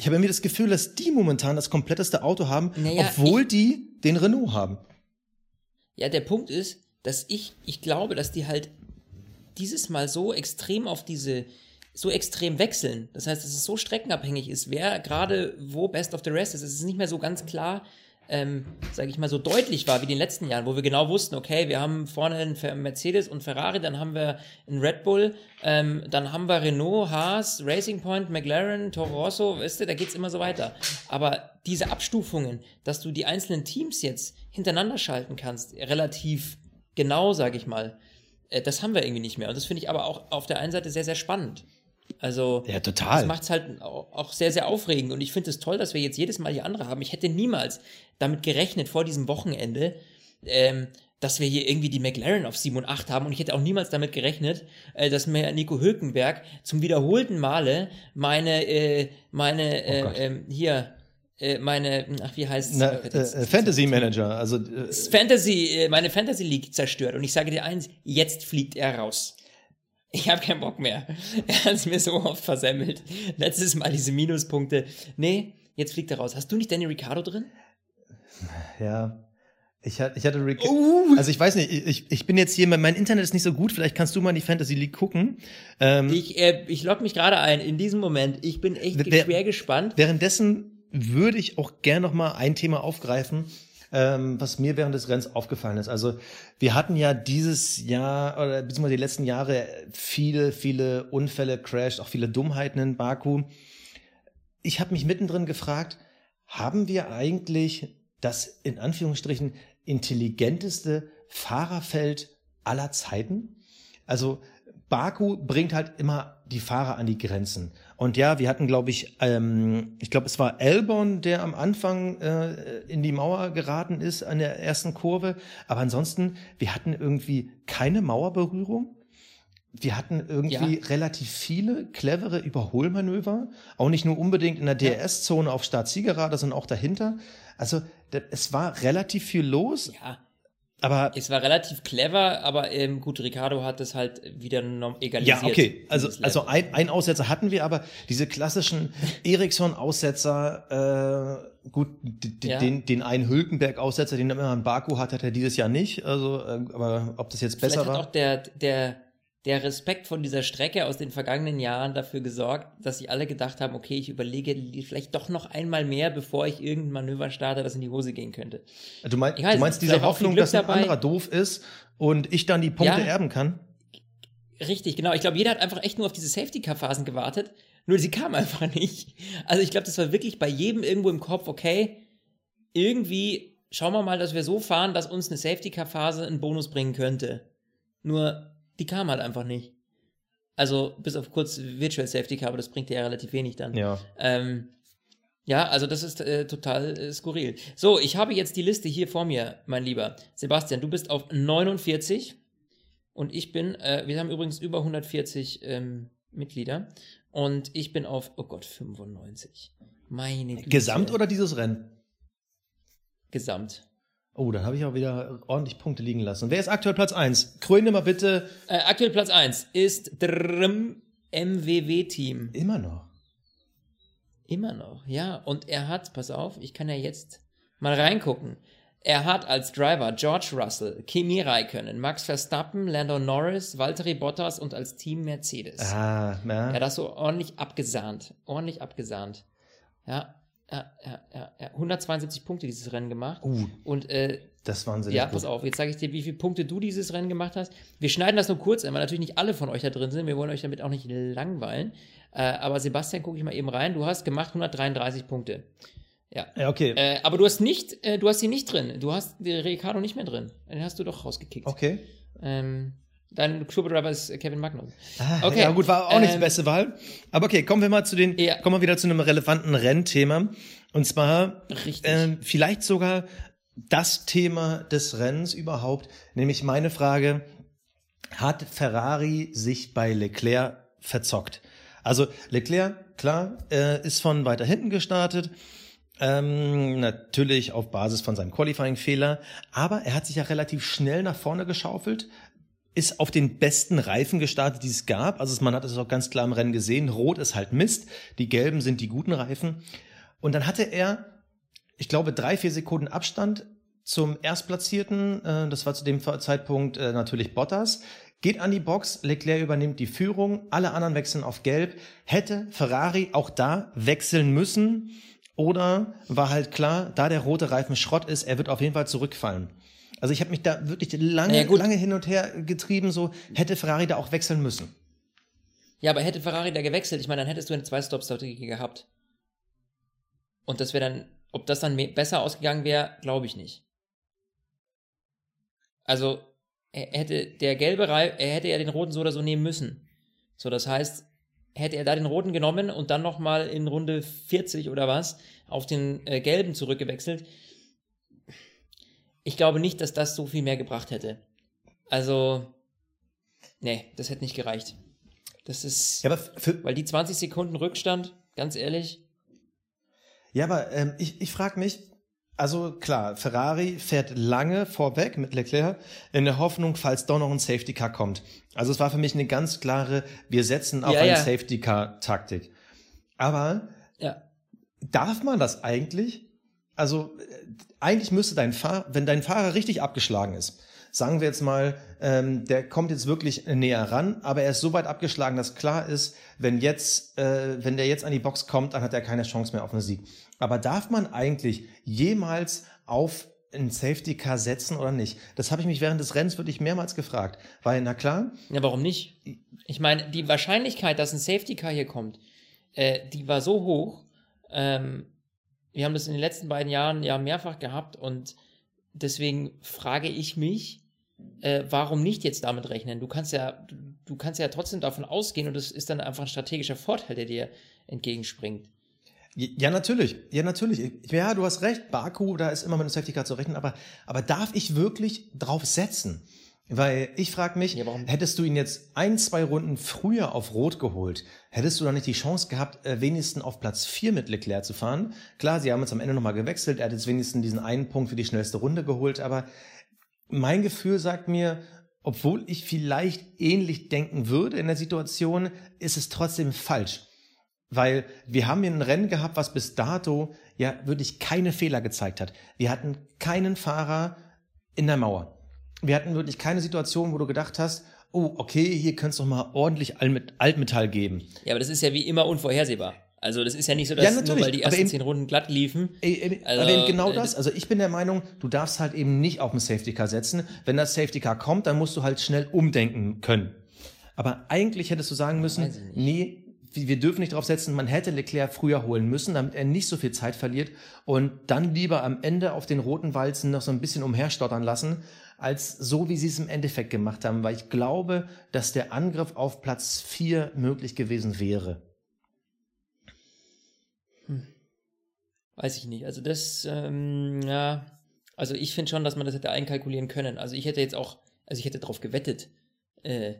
Speaker 3: Ich habe irgendwie das Gefühl, dass die momentan das kompletteste Auto haben, naja, obwohl die den Renault haben.
Speaker 2: Ja, der Punkt ist, dass ich, ich glaube, dass die halt dieses Mal so extrem auf diese, so extrem wechseln. Das heißt, dass es so streckenabhängig ist, wer gerade wo Best of the Rest ist. Es ist nicht mehr so ganz klar, ähm, sage ich mal, so deutlich war wie in den letzten Jahren, wo wir genau wussten, okay, wir haben vorne einen Mercedes und Ferrari, dann haben wir einen Red Bull, ähm, dann haben wir Renault, Haas, Racing Point, McLaren, Toro Rosso, weißt du, da geht's immer so weiter. Aber diese Abstufungen, dass du die einzelnen Teams jetzt hintereinander schalten kannst, relativ genau, sage ich mal, äh, das haben wir irgendwie nicht mehr. Und das finde ich aber auch auf der einen Seite sehr, sehr spannend. Also,
Speaker 3: Ja, total.
Speaker 2: das macht es halt auch sehr, sehr aufregend. Und ich finde es toll, dass wir jetzt jedes Mal hier andere haben. Ich hätte niemals damit gerechnet vor diesem Wochenende, ähm, dass wir hier irgendwie die McLaren auf 7 und 8 haben. Und ich hätte auch niemals damit gerechnet, äh, dass mir Nico Hülkenberg zum wiederholten Male meine, äh, meine,
Speaker 3: Oh
Speaker 2: äh, ähm, hier, äh, meine, ach, wie heißt
Speaker 3: Na, äh, Fantasy Manager, also äh,
Speaker 2: Fantasy, äh, meine Fantasy League zerstört. Und ich sage dir eins, jetzt fliegt er raus. Ich habe keinen Bock mehr. Er hat es mir so oft versemmelt. Letztes Mal diese Minuspunkte. Nee, jetzt fliegt er raus. Hast du nicht Danny Ricciardo drin?
Speaker 3: ja. Ich, hat- ich hatte Rick.
Speaker 2: Uh.
Speaker 3: Also ich weiß nicht, ich, ich bin jetzt hier, mein Internet ist nicht so gut, vielleicht kannst du mal in die Fantasy League gucken. Ähm,
Speaker 2: Ich, äh, ich logge mich gerade ein in diesem Moment. Ich bin echt
Speaker 3: Wer-
Speaker 2: schwer gespannt.
Speaker 3: Währenddessen würde ich auch gern noch mal ein Thema aufgreifen, ähm, was mir während des Rennens aufgefallen ist. Also wir hatten ja dieses Jahr oder beziehungsweise die letzten Jahre viele, viele Unfälle, Crash, auch viele Dummheiten in Baku. Ich habe mich mittendrin gefragt, haben wir eigentlich das in Anführungsstrichen intelligenteste Fahrerfeld aller Zeiten? Also Baku bringt halt immer die Fahrer an die Grenzen. Und ja, wir hatten, glaube ich, ähm, ich glaube, es war Elbon, der am Anfang äh, in die Mauer geraten ist an der ersten Kurve. Aber ansonsten, wir hatten irgendwie keine Mauerberührung. Wir hatten irgendwie
Speaker 2: Ja.
Speaker 3: relativ viele clevere Überholmanöver, auch nicht nur unbedingt in der DRS-Zone auf Start-Zielgerade, sondern auch dahinter. Also es war relativ viel los,
Speaker 2: Ja,
Speaker 3: aber
Speaker 2: es war relativ clever, aber ähm, gut, Ricardo hat es halt wieder egalisiert.
Speaker 3: Ja, okay. Also, also ein, ein Aussetzer hatten wir, aber diese klassischen Ericsson-Aussetzer, äh, gut,
Speaker 2: Ja.
Speaker 3: den, den einen Hülkenberg-Aussetzer, den er immer in Baku hat, hat er dieses Jahr nicht. Also, äh, aber ob das jetzt besser
Speaker 2: Vielleicht hat
Speaker 3: war.
Speaker 2: auch der, der, der Respekt von dieser Strecke aus den vergangenen Jahren dafür gesorgt, dass sie alle gedacht haben, okay, ich überlege vielleicht doch noch einmal mehr, bevor ich irgendein Manöver starte, das in die Hose gehen könnte.
Speaker 3: Du, mein,
Speaker 2: weiß
Speaker 3: du meinst diese Hoffnung, dass ein
Speaker 2: dabei.
Speaker 3: anderer doof ist und ich dann die Punkte
Speaker 2: Ja.
Speaker 3: erben kann?
Speaker 2: Richtig, genau. Ich glaube, jeder hat einfach echt nur auf diese Safety-Car-Phasen gewartet, nur sie kamen einfach nicht. Also ich glaube, das war wirklich bei jedem irgendwo im Kopf, okay, irgendwie schauen wir mal, dass wir so fahren, dass uns eine Safety-Car-Phase einen Bonus bringen könnte. Nur, die kam halt einfach nicht. Also, bis auf kurz Virtual Safety Car, aber das bringt dir ja relativ wenig dann.
Speaker 3: Ja.
Speaker 2: Ähm, ja, also das ist äh, total äh, skurril. So, ich habe jetzt die Liste hier vor mir, mein Lieber. Sebastian, du bist auf 49 und ich bin, äh, wir haben übrigens über 140 ähm, Mitglieder und ich bin auf, oh Gott, 95. Meine Güte.
Speaker 3: Gesamt oder dieses Rennen?
Speaker 2: Gesamt.
Speaker 3: Oh, dann habe ich auch wieder ordentlich Punkte liegen lassen. Wer ist aktuell Platz 1? Kröne mal bitte
Speaker 2: Äh, aktuell Platz 1 ist Drm MWW-Team.
Speaker 3: immer noch.
Speaker 2: Immer noch, ja. Und er hat, pass auf, ich kann ja jetzt mal reingucken. Er hat als Driver George Russell, Kimi Räikkönen, Max Verstappen, Lando Norris, Valtteri Bottas und als Team Mercedes.
Speaker 3: Ah, ja.
Speaker 2: Er hat das so ordentlich abgesahnt. Ordentlich abgesahnt. Ja, ja, ja, ja, ja. 172 Punkte dieses Rennen gemacht.
Speaker 3: Uh,
Speaker 2: Und äh,
Speaker 3: das waren sie
Speaker 2: ja,
Speaker 3: gut.
Speaker 2: pass auf, jetzt sage ich dir, wie viele Punkte du dieses Rennen gemacht hast. Wir schneiden das nur kurz ein, weil natürlich nicht alle von euch da drin sind. Wir wollen euch damit auch nicht langweilen. Äh, aber Sebastian, gucke ich mal eben rein. Du hast gemacht 133 Punkte. Ja.
Speaker 3: Ja, okay.
Speaker 2: Äh, aber du hast nicht, äh, du hast sie nicht drin. Du hast den Ricardo nicht mehr drin. Den hast du doch rausgekickt.
Speaker 3: Okay.
Speaker 2: Ähm, dein Club-Driver ist Kevin Magnus.
Speaker 3: Ah,
Speaker 2: Okay,
Speaker 3: Ja, gut, war auch nicht die
Speaker 2: ähm,
Speaker 3: beste Wahl. Aber okay, kommen wir mal zu den,
Speaker 2: Ja.
Speaker 3: kommen wir wieder zu einem relevanten Rennthema. Und zwar ähm, vielleicht sogar das Thema des Rennens überhaupt, nämlich meine Frage, hat Ferrari sich bei Leclerc verzockt? Also Leclerc, klar, äh, ist von weiter hinten gestartet, ähm, natürlich auf Basis von seinem Qualifying-Fehler, aber er hat sich ja relativ schnell nach vorne geschaufelt, ist auf den besten Reifen gestartet, die es gab. Also man hat es auch ganz klar im Rennen gesehen. Rot ist halt Mist, die gelben sind die guten Reifen. Und dann hatte er, ich glaube, drei, vier Sekunden Abstand zum Erstplatzierten. Äh, Das war zu dem Zeitpunkt äh, natürlich Bottas. Geht an die Box, Leclerc übernimmt die Führung, alle anderen wechseln auf Gelb. Hätte Ferrari auch da wechseln müssen Oder war halt klar, da der rote Reifen Schrott ist, er wird auf jeden Fall zurückfallen. Also ich habe mich da wirklich lange,
Speaker 2: Ja,
Speaker 3: lange hin und her getrieben, so hätte Ferrari da auch wechseln müssen.
Speaker 2: Ja, aber hätte Ferrari da gewechselt, ich meine, dann hättest du eine Zwei-Stop-Strategie gehabt. Und das wäre dann, ob das dann besser ausgegangen wäre, glaube ich nicht. Also, er hätte der gelbe Reifen, er hätte ja den roten so oder so nehmen müssen. So, das heißt, hätte er da den roten genommen und dann nochmal in Runde 40 oder was auf den äh, gelben zurückgewechselt, ich glaube nicht, dass das so viel mehr gebracht hätte. Also, nee, das hätte nicht gereicht. Das ist,
Speaker 3: Ja,
Speaker 2: weil die 20 Sekunden Rückstand, ganz ehrlich,
Speaker 3: Ja, aber ähm, ich, ich frage mich, also klar, Ferrari fährt lange vorweg mit Leclerc in der Hoffnung, falls doch noch ein Safety Car kommt. Also es war für mich eine ganz klare, wir setzen auf
Speaker 2: Ja,
Speaker 3: eine
Speaker 2: ja.
Speaker 3: Safety Car Taktik. Aber
Speaker 2: ja.
Speaker 3: darf man das eigentlich? Also äh, eigentlich müsste dein Fahrer, wenn dein Fahrer richtig abgeschlagen ist, sagen wir jetzt mal, ähm, der kommt jetzt wirklich näher ran, aber er ist so weit abgeschlagen, dass klar ist, wenn jetzt, äh, wenn der jetzt an die Box kommt, dann hat er keine Chance mehr auf einen Sieg. Aber darf man eigentlich jemals auf ein Safety Car setzen oder nicht? Das habe ich mich während des Rennens wirklich mehrmals gefragt. Weil, na klar,
Speaker 2: Ja, warum nicht? Ich meine, die Wahrscheinlichkeit, dass ein Safety Car hier kommt, äh, die war so hoch. Ähm, wir haben das in den letzten beiden Jahren ja mehrfach gehabt und deswegen frage ich mich, äh, warum nicht jetzt damit rechnen? Du kannst ja, du, du kannst ja trotzdem davon ausgehen und das ist dann einfach ein strategischer Vorteil, der dir entgegenspringt.
Speaker 3: Ja, natürlich. Ja, natürlich. Ich- Ja, du hast recht. Baku, da ist immer mit einem Safety Car zu rechnen. Aber, aber darf ich wirklich drauf setzen? Weil ich frage mich,
Speaker 2: Ja, warum?
Speaker 3: hättest du ihn jetzt ein, zwei Runden früher auf Rot geholt, hättest du dann nicht die Chance gehabt, äh, wenigstens auf Platz 4 mit Leclerc zu fahren? Klar, sie haben jetzt am Ende nochmal gewechselt. Er hat jetzt wenigstens diesen einen Punkt für die schnellste Runde geholt. Aber mein Gefühl sagt mir, obwohl ich vielleicht ähnlich denken würde in der Situation, ist es trotzdem falsch. Weil wir haben hier ein Rennen gehabt, was bis dato ja wirklich keine Fehler gezeigt hat. Wir hatten keinen Fahrer in der Mauer. Wir hatten wirklich keine Situation, wo du gedacht hast, oh, okay, hier könnte es doch mal ordentlich Altmet- Altmetall geben.
Speaker 2: Ja, aber das ist ja wie immer unvorhersehbar. Also das ist ja nicht so, dass
Speaker 3: Ja,
Speaker 2: nur weil die ersten
Speaker 3: eben-
Speaker 2: zehn Runden glatt liefen.
Speaker 3: Ey,
Speaker 2: Also,
Speaker 3: aber eben genau
Speaker 2: äh,
Speaker 3: das. Also ich bin der Meinung, du darfst halt eben nicht auf ein Safety Car setzen. Wenn das Safety Car kommt, dann musst du halt schnell umdenken können. Aber eigentlich hättest du sagen müssen, nee, wir dürfen nicht drauf setzen, man hätte Leclerc früher holen müssen, damit er nicht so viel Zeit verliert und dann lieber am Ende auf den roten Walzen noch so ein bisschen umherstottern lassen, als so, wie sie es im Endeffekt gemacht haben, weil ich glaube, dass der Angriff auf Platz 4 möglich gewesen wäre.
Speaker 2: Weiß ich nicht. Also das, ähm, ja, also ich finde schon, dass man das hätte einkalkulieren können. Also ich hätte jetzt auch, also ich hätte darauf gewettet, äh,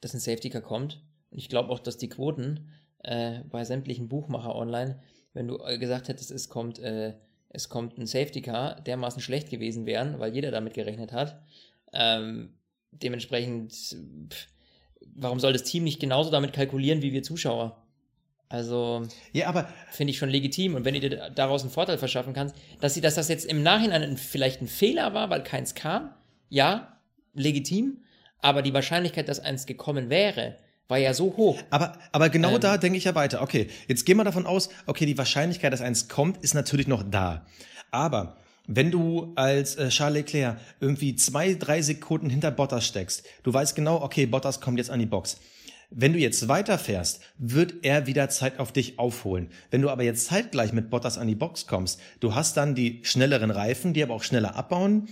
Speaker 2: dass ein Safety Car kommt. Ich glaube auch, dass die Quoten äh, bei sämtlichen Buchmacher online, wenn du äh, gesagt hättest, es kommt, äh, es kommt ein Safety Car, dermaßen schlecht gewesen wären, weil jeder damit gerechnet hat. Ähm, dementsprechend, pff, warum soll das Team nicht genauso damit kalkulieren wie wir Zuschauer? Also,
Speaker 3: Ja, aber
Speaker 2: finde ich schon legitim. Und wenn du dir daraus einen Vorteil verschaffen kannst, dass sie, dass das jetzt im Nachhinein ein, vielleicht ein Fehler war, weil keins kam, ja, legitim. Aber die Wahrscheinlichkeit, dass eins gekommen wäre, war ja so hoch.
Speaker 3: Aber, aber genau
Speaker 2: Ähm.
Speaker 3: da denke ich ja weiter. Okay, jetzt gehen wir davon aus, okay, die Wahrscheinlichkeit, dass eins kommt, ist natürlich noch da. Aber wenn du als äh, Charles Leclerc irgendwie zwei, drei Sekunden hinter Bottas steckst, du weißt genau, okay, Bottas kommt jetzt an die Box. Wenn du jetzt weiterfährst, wird er wieder Zeit auf dich aufholen. Wenn du aber jetzt zeitgleich mit Bottas an die Box kommst, du hast dann die schnelleren Reifen, die aber auch schneller abbauen.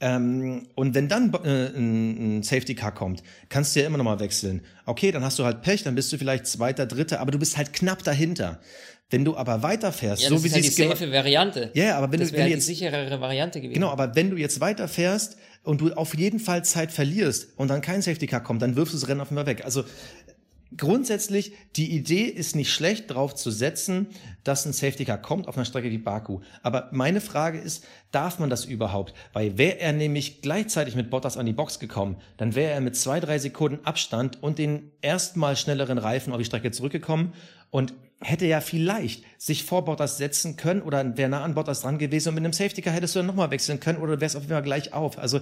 Speaker 3: Ähm, und wenn dann äh, ein, ein Safety Car kommt, kannst du ja immer noch mal wechseln. Okay, dann hast du halt Pech, dann bist du vielleicht Zweiter, Dritter, aber du bist halt knapp dahinter. Wenn du aber weiterfährst,
Speaker 2: Ja,
Speaker 3: so wie
Speaker 2: halt
Speaker 3: sie
Speaker 2: die
Speaker 3: es gemacht
Speaker 2: safe Variante.
Speaker 3: Ja, ja, aber wenn
Speaker 2: das
Speaker 3: du-
Speaker 2: wäre
Speaker 3: wenn
Speaker 2: die
Speaker 3: jetzt-
Speaker 2: sicherere Variante gewesen.
Speaker 3: Genau, aber wenn du jetzt weiterfährst und du auf jeden Fall Zeit verlierst und dann kein Safety Car kommt, dann wirfst du das Rennen auf einmal weg. Also grundsätzlich, die Idee ist nicht schlecht, darauf zu setzen, dass ein Safety Car kommt auf einer Strecke wie Baku. Aber meine Frage ist, darf man das überhaupt? Weil wäre er nämlich gleichzeitig mit Bottas an die Box gekommen, dann wäre er mit zwei, drei Sekunden Abstand und den erstmal schnelleren Reifen auf die Strecke zurückgekommen und hätte ja vielleicht sich vor Bottas setzen können oder wäre nah an Bottas dran gewesen und mit einem Safety Car hättest du dann nochmal wechseln können oder wärst auf jeden Fall gleich auf. Also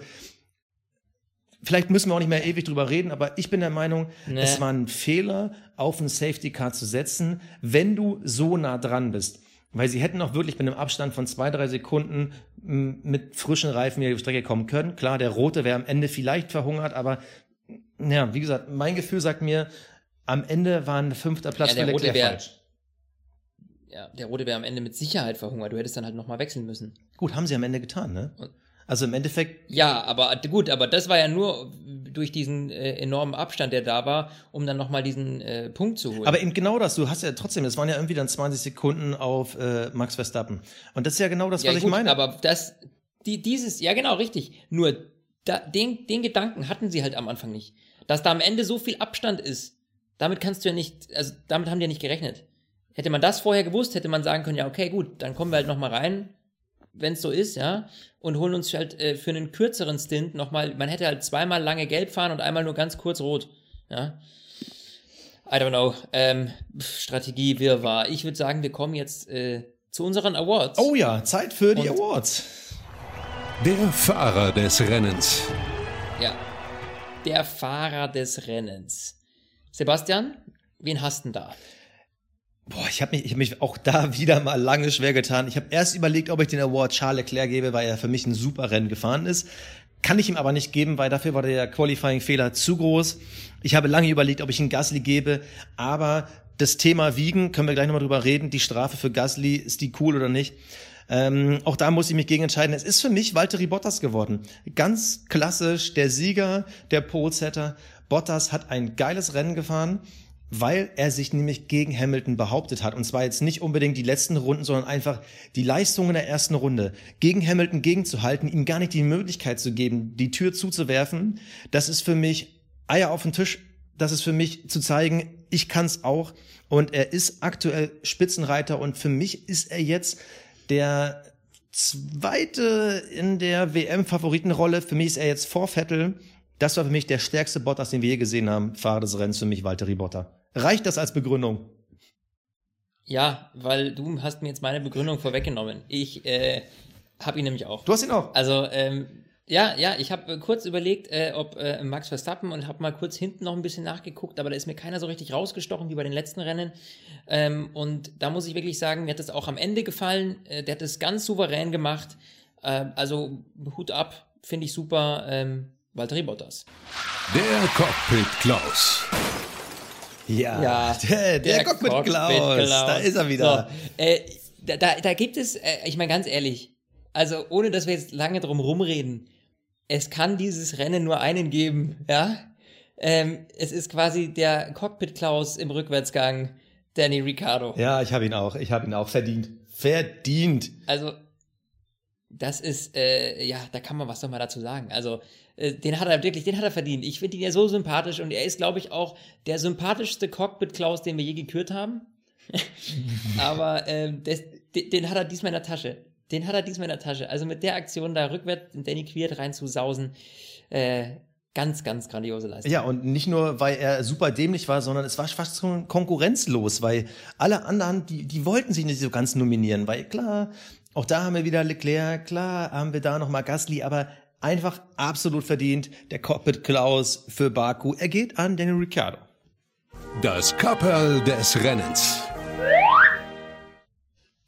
Speaker 3: vielleicht müssen wir auch nicht mehr ewig drüber reden, aber ich bin der Meinung,
Speaker 2: Nee.
Speaker 3: es war ein Fehler, auf ein Safety Car zu setzen, wenn du so nah dran bist. weil sie hätten auch wirklich mit einem Abstand von zwei, drei Sekunden mit frischen Reifen wieder die Strecke kommen können. Klar, der Rote wäre am Ende vielleicht verhungert, aber ja, wie gesagt, mein Gefühl sagt mir, am Ende war ein fünfter Platz
Speaker 2: Ja, der
Speaker 3: für
Speaker 2: Rote
Speaker 3: Leclerc
Speaker 2: wär-
Speaker 3: falsch.
Speaker 2: Ja, der Rote wäre am Ende mit Sicherheit verhungert. Du hättest dann halt nochmal wechseln müssen.
Speaker 3: Gut, haben sie am Ende getan, ne?
Speaker 2: Und-
Speaker 3: Also im Endeffekt,
Speaker 2: Ja, aber gut, aber das war ja nur durch diesen äh, enormen Abstand, der da war, um dann nochmal diesen äh, Punkt zu holen.
Speaker 3: aber eben genau das, du hast ja trotzdem, das waren ja irgendwie dann 20 Sekunden auf äh, Max Verstappen. Und das ist ja genau das,
Speaker 2: ja,
Speaker 3: was ich
Speaker 2: gut,
Speaker 3: meine.
Speaker 2: aber das, die, dieses, ja genau, richtig. Nur da, den, den Gedanken hatten sie halt am Anfang nicht. Dass da am Ende so viel Abstand ist, damit kannst du ja nicht, also damit haben die ja nicht gerechnet. Hätte man das vorher gewusst, hätte man sagen können, ja, okay, gut, dann kommen wir halt nochmal rein, wenn es so ist, ja, und holen uns halt äh, für einen kürzeren Stint nochmal, man hätte halt zweimal lange gelb fahren und einmal nur ganz kurz rot, ja. I don't know, ähm, Strategie, Wirrwarr. Ich würde sagen, wir kommen jetzt äh, zu unseren Awards.
Speaker 3: oh ja, Zeit für die
Speaker 2: Und-
Speaker 3: Awards.
Speaker 1: Der Fahrer des Rennens.
Speaker 2: Ja. Der Fahrer des Rennens. Sebastian, wen hast du denn da?
Speaker 3: Boah, ich habe mich, ich hab mich auch da wieder mal lange schwer getan. Ich habe erst überlegt, ob ich den Award Charles Leclerc gebe, weil er für mich ein super Rennen gefahren ist. Kann ich ihm aber nicht geben, weil dafür war der Qualifying-Fehler zu groß. Ich habe lange überlegt, ob ich ihn Gasly gebe, aber das Thema Wiegen, können wir gleich nochmal drüber reden, die Strafe für Gasly, ist die cool oder nicht? Ähm, auch da muss ich mich gegen entscheiden. Es ist für mich Valtteri Bottas geworden. Ganz klassisch, der Sieger, der Pole-Setter. Bottas hat ein geiles Rennen gefahren, weil er sich nämlich gegen Hamilton behauptet hat. Und zwar jetzt nicht unbedingt die letzten Runden, sondern einfach die Leistung in der ersten Runde. Gegen Hamilton gegenzuhalten, ihm gar nicht die Möglichkeit zu geben, die Tür zuzuwerfen. Das ist für mich Eier auf den Tisch. Das ist für mich zu zeigen, ich kann's auch. Und er ist aktuell Spitzenreiter und für mich ist er jetzt der zweite in der WM-Favoritenrolle. Für mich ist er jetzt vor Vettel. Das war für mich der stärkste Bottas, den wir je gesehen haben. Fahrer des Rennens für mich, Valtteri Botta. Reicht das als Begründung?
Speaker 2: Ja, weil du hast mir jetzt meine Begründung vorweggenommen. Ich äh, habe ihn nämlich auch.
Speaker 3: Du hast ihn auch.
Speaker 2: Also, ähm, ja, ja, ich habe äh, kurz überlegt, äh, ob äh, Max Verstappen und habe mal kurz hinten noch ein bisschen nachgeguckt, aber da ist mir keiner so richtig rausgestochen wie bei den letzten Rennen. Ähm, und da muss ich wirklich sagen, mir hat das auch am Ende gefallen. Äh, der hat das ganz souverän gemacht. Äh, also Hut ab, finde ich super. Ähm, Valtteri Bottas.
Speaker 1: Der Cockpit Klaus.
Speaker 3: Ja,
Speaker 2: Ja,
Speaker 3: der, der, Cockpit Klaus. Da ist er wieder.
Speaker 2: So, äh, da, da, da gibt es, äh, ich meine ganz ehrlich, also ohne dass wir jetzt lange drum rumreden, es kann dieses Rennen nur einen geben, ja. Ähm, es ist quasi der Cockpit Klaus im Rückwärtsgang, Danny Ricciardo.
Speaker 3: Ja, ich habe ihn auch. Ich habe ihn auch verdient. Verdient.
Speaker 2: Also, das ist, äh, ja, da kann man was doch mal dazu sagen. Also, äh, den hat er wirklich, den hat er verdient. Ich finde ihn ja so sympathisch und er ist, glaube ich, auch der sympathischste Cockpit-Klaus, den wir je gekürt haben. Aber ähm, das, den, hat er diesmal in der Tasche. Den hat er diesmal in der Tasche. Also mit der Aktion da rückwärts in Danny Quiert reinzusausen, äh, ganz, ganz grandiose Leistung.
Speaker 3: Ja, und nicht nur, weil er super dämlich war, sondern es war fast schon konkurrenzlos, weil alle anderen, die, die wollten sich nicht so ganz nominieren, weil klar, auch da haben wir wieder Leclerc, klar haben wir da nochmal Gasly, aber einfach absolut verdient der Cockpit Klaus für Baku. Er geht an Daniel Ricciardo.
Speaker 1: Das Kapperl des Rennens.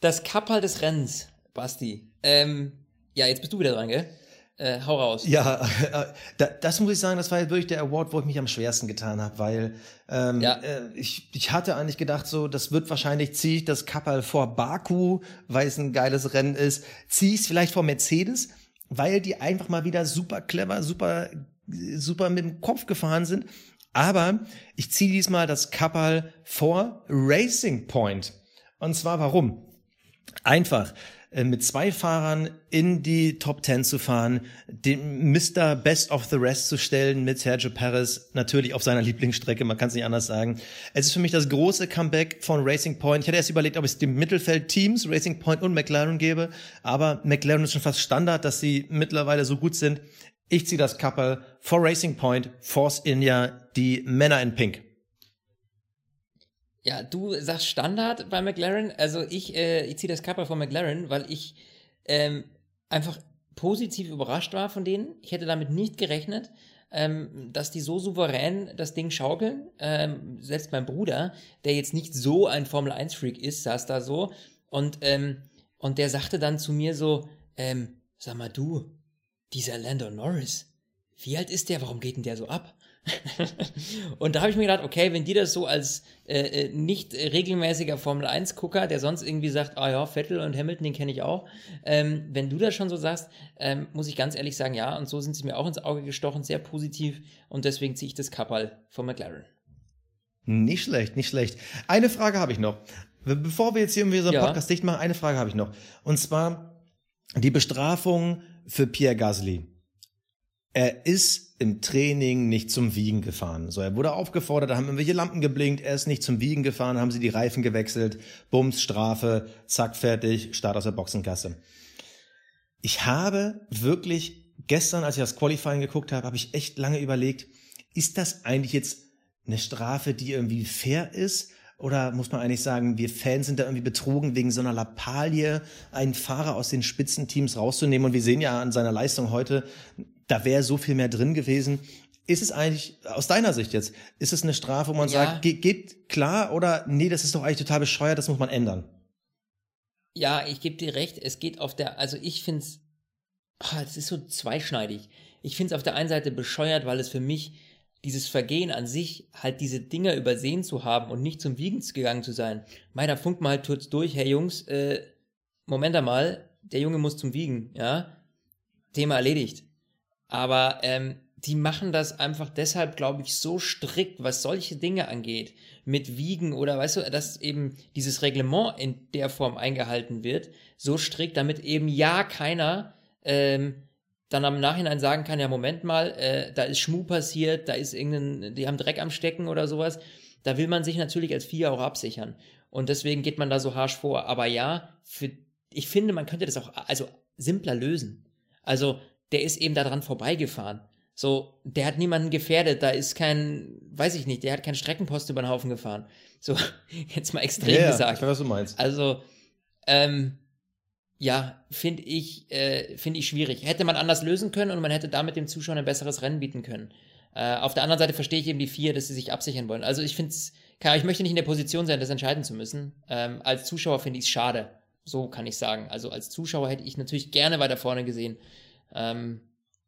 Speaker 2: Das Kapperl des Rennens, Basti. Ähm, ja, jetzt bist du wieder dran, gell? Äh, hau raus.
Speaker 3: Ja, äh, da, das muss ich sagen, das war wirklich der Award, wo ich mich am schwersten getan habe, weil ähm,
Speaker 2: Ja.
Speaker 3: äh, ich, ich hatte eigentlich gedacht, so, das wird wahrscheinlich, ziehe ich das Kappel vor Baku, weil es ein geiles Rennen ist, ziehe ich es vielleicht vor Mercedes, weil die einfach mal wieder super clever, super, super mit dem Kopf gefahren sind. Aber ich ziehe diesmal das Kappel vor Racing Point. Und zwar warum? Einfach mit zwei Fahrern in die Top 10 zu fahren, den Mr. Best of the Rest zu stellen mit Sergio Perez, natürlich auf seiner Lieblingsstrecke, man kann es nicht anders sagen. Es ist für mich das große Comeback von Racing Point. Ich hatte erst überlegt, ob ich es dem Mittelfeld Teams, Racing Point und McLaren gebe, aber McLaren ist schon fast Standard, dass sie mittlerweile so gut sind. Ich ziehe das Couple vor Racing Point, Force India, die Männer in Pink.
Speaker 2: Ja, du sagst Standard bei McLaren. Also ich, äh, ich ziehe das Kappa von McLaren, weil ich ähm, einfach positiv überrascht war von denen. Ich hätte damit nicht gerechnet, ähm, dass die so souverän das Ding schaukeln. Ähm, selbst mein Bruder, der jetzt nicht so ein Formel-1-Freak ist, saß da so Und, ähm, und der sagte dann zu mir so, ähm, sag mal du, dieser Lando Norris, wie alt ist der? Warum geht denn der so ab? und da habe ich mir gedacht, okay, wenn die das so als äh, äh nicht regelmäßiger Formel 1-Gucker, der sonst irgendwie sagt, ah ja, Vettel und Hamilton, den kenne ich auch, ähm, wenn du das schon so sagst, ähm, muss ich ganz ehrlich sagen, ja, und so sind sie mir auch ins Auge gestochen, sehr positiv und deswegen ziehe ich das Kappal von McLaren.
Speaker 3: Nicht schlecht, nicht schlecht. Eine Frage habe ich noch. Bevor wir jetzt hier irgendwie so einen ja. Podcast dicht machen, eine Frage habe ich noch. Und zwar die Bestrafung für Pierre Gasly. Er ist im Training nicht zum Wiegen gefahren. So, er wurde aufgefordert, da haben irgendwelche Lampen geblinkt, er ist nicht zum Wiegen gefahren, haben sie die Reifen gewechselt, Bums, Strafe, zack, fertig, Start aus der Boxenkasse. Ich habe wirklich gestern, als ich das Qualifying geguckt habe, habe ich echt lange überlegt, ist das eigentlich jetzt eine Strafe, die irgendwie fair ist? Oder muss man eigentlich sagen, wir Fans sind da irgendwie betrogen, wegen so einer Lappalie einen Fahrer aus den Spitzenteams rauszunehmen? Und wir sehen ja an seiner Leistung heute, da wäre so viel mehr drin gewesen. Ist es eigentlich, aus deiner Sicht jetzt, ist es eine Strafe, wo man ja. sagt, geht, geht klar oder nee, das ist doch eigentlich total bescheuert, das muss man ändern?
Speaker 2: Ja, ich gebe dir recht, es geht auf der, also ich finde es, ah, es ist so zweischneidig. Ich finde es auf der einen Seite bescheuert, weil es für mich dieses Vergehen an sich, halt diese Dinger übersehen zu haben und nicht zum Wiegen gegangen zu sein. Meiner funkt mal halt kurz durch, hey Jungs, äh, Moment einmal, der Junge muss zum Wiegen, ja? Thema erledigt. Aber ähm, die machen das einfach deshalb, glaube ich, so strikt, was solche Dinge angeht, mit Wiegen oder weißt du, dass eben dieses Reglement in der Form eingehalten wird, so strikt, damit eben ja keiner ähm, dann am Nachhinein sagen kann, ja, Moment mal, äh, da ist Schmu passiert, da ist irgendein, die haben Dreck am Stecken oder sowas. Da will man sich natürlich als Vier auch absichern. Und deswegen geht man da so harsch vor. Aber ja, für, ich finde, man könnte das auch also simpler lösen. Also der ist eben daran vorbeigefahren. So, der hat niemanden gefährdet, da ist kein, weiß ich nicht, der hat keinen Streckenpost über den Haufen gefahren. So, jetzt mal extrem ja, gesagt.
Speaker 3: Ich weiß, was du meinst.
Speaker 2: Also, ähm, ja, finde ich, äh, finde ich schwierig. Hätte man anders lösen können und man hätte damit dem Zuschauer ein besseres Rennen bieten können. Äh, auf der anderen Seite verstehe ich eben die vier, dass sie sich absichern wollen. Also ich finde es, ich möchte nicht in der Position sein, das entscheiden zu müssen. Ähm, als Zuschauer finde ich es schade. So kann ich sagen. Also als Zuschauer hätte ich natürlich gerne weiter vorne gesehen. Ähm,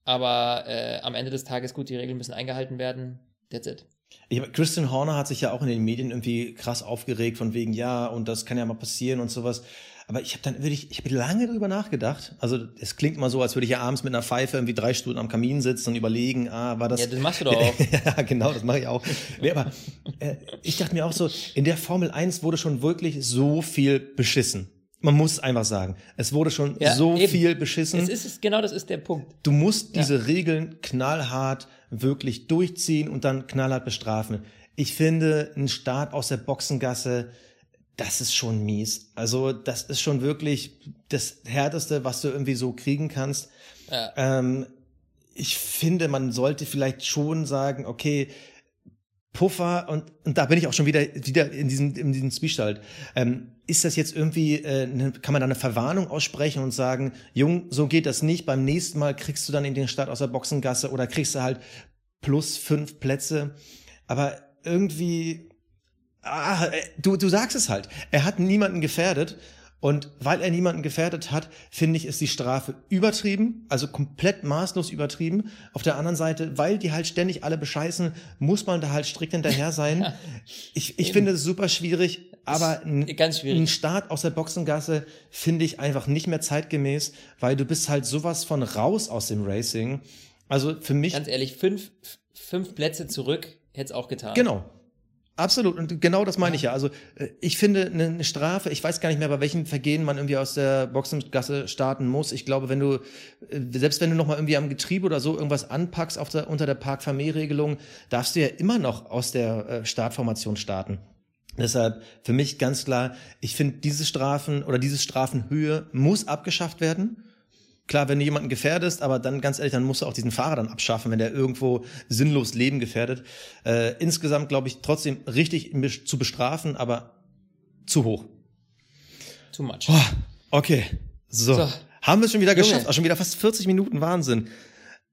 Speaker 2: aber äh, am Ende des Tages, gut, die Regeln müssen eingehalten werden. That's it.
Speaker 3: Ich, Christian Horner hat sich ja auch in den Medien irgendwie krass aufgeregt, von wegen, ja, und das kann ja mal passieren und sowas. Aber ich habe dann wirklich, ich habe lange drüber nachgedacht. Also es klingt immer so, als würde ich ja abends mit einer Pfeife irgendwie drei Stunden am Kamin sitzen und überlegen, ah, war das.
Speaker 2: Ja, das machst du doch auch.
Speaker 3: ja, genau, das mache ich auch. Nee, aber äh, ich dachte mir auch so, in der Formel 1 wurde schon wirklich so viel beschissen. Man muss einfach sagen, es wurde schon ja, so eben. viel beschissen.
Speaker 2: Es ist, genau das ist der Punkt.
Speaker 3: Du musst diese ja. Regeln knallhart wirklich durchziehen und dann knallhart bestrafen. Ich finde, ein Start aus der Boxengasse, das ist schon mies. Also das ist schon wirklich das Härteste, was du irgendwie so kriegen kannst. Ja. Ähm, ich finde, man sollte vielleicht schon sagen, okay, Puffer und, und da bin ich auch schon wieder wieder in diesem in diesem Zwiespalt. Ähm, ist das jetzt irgendwie äh, ne, kann man da eine Verwarnung aussprechen und sagen, Jung, so geht das nicht. Beim nächsten Mal kriegst du dann in den Start aus der Boxengasse oder kriegst du halt plus fünf Plätze. Aber irgendwie, ah, äh, du du sagst es halt. Er hat niemanden gefährdet und weil er niemanden gefährdet hat, finde ich, ist die Strafe übertrieben, also komplett maßlos übertrieben. Auf der anderen Seite, weil die halt ständig alle bescheißen, muss man da halt strikt hinterher sein. ich ich finde es super schwierig, aber ein, ein Start aus der Boxengasse finde ich einfach nicht mehr zeitgemäß, weil du bist halt sowas von raus aus dem Racing. Also für mich.
Speaker 2: Ganz ehrlich, fünf, fünf Plätze zurück hätte es auch getan.
Speaker 3: Genau. Absolut. Und genau das meine ich ja. Also äh, ich finde eine Strafe, ich weiß gar nicht mehr, bei welchem Vergehen man irgendwie aus der Boxengasse starten muss. Ich glaube, wenn du, äh, selbst wenn du nochmal irgendwie am Getriebe oder so irgendwas anpackst auf der, unter der Park-Familie-Regelung, darfst du ja immer noch aus der äh, Startformation starten. Deshalb für mich ganz klar, ich finde diese Strafen oder diese Strafenhöhe muss abgeschafft werden. Klar, wenn du jemanden gefährdest, aber dann ganz ehrlich, dann musst du auch diesen Fahrer dann abschaffen, wenn der irgendwo sinnlos Leben gefährdet. Äh, insgesamt glaube ich trotzdem richtig zu bestrafen, aber zu hoch.
Speaker 2: Too much.
Speaker 3: Oh, okay, so. so. Haben wir es schon wieder geschafft? Auch schon wieder fast 40 Minuten, Wahnsinn.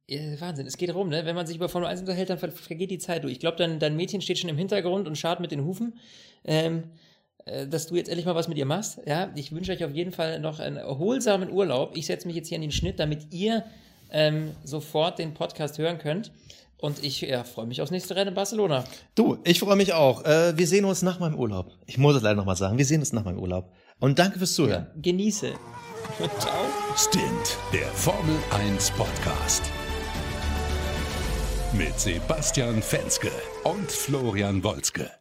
Speaker 2: Ja, Wahnsinn, es geht rum, ne? Wenn man sich über Formel 1 unterhält, dann vergeht die Zeit durch. Ich glaube, dein, dein Mädchen steht schon im Hintergrund und schart mit den Hufen. Ähm, äh, dass du jetzt endlich mal was mit ihr machst. Ja, ich wünsche euch auf jeden Fall noch einen erholsamen Urlaub. Ich setze mich jetzt hier an den Schnitt, damit ihr ähm, sofort den Podcast hören könnt. Und ich ja, freue mich aufs nächste Rennen in Barcelona.
Speaker 3: Du, ich freue mich auch. Äh, wir sehen uns nach meinem Urlaub. Ich muss es leider nochmal sagen. Wir sehen uns nach meinem Urlaub. Und danke fürs Zuhören.
Speaker 2: Ja, genieße.
Speaker 1: Ciao. Stint, der Formel 1 Podcast. Mit Sebastian Fenske und Florian Wolzke.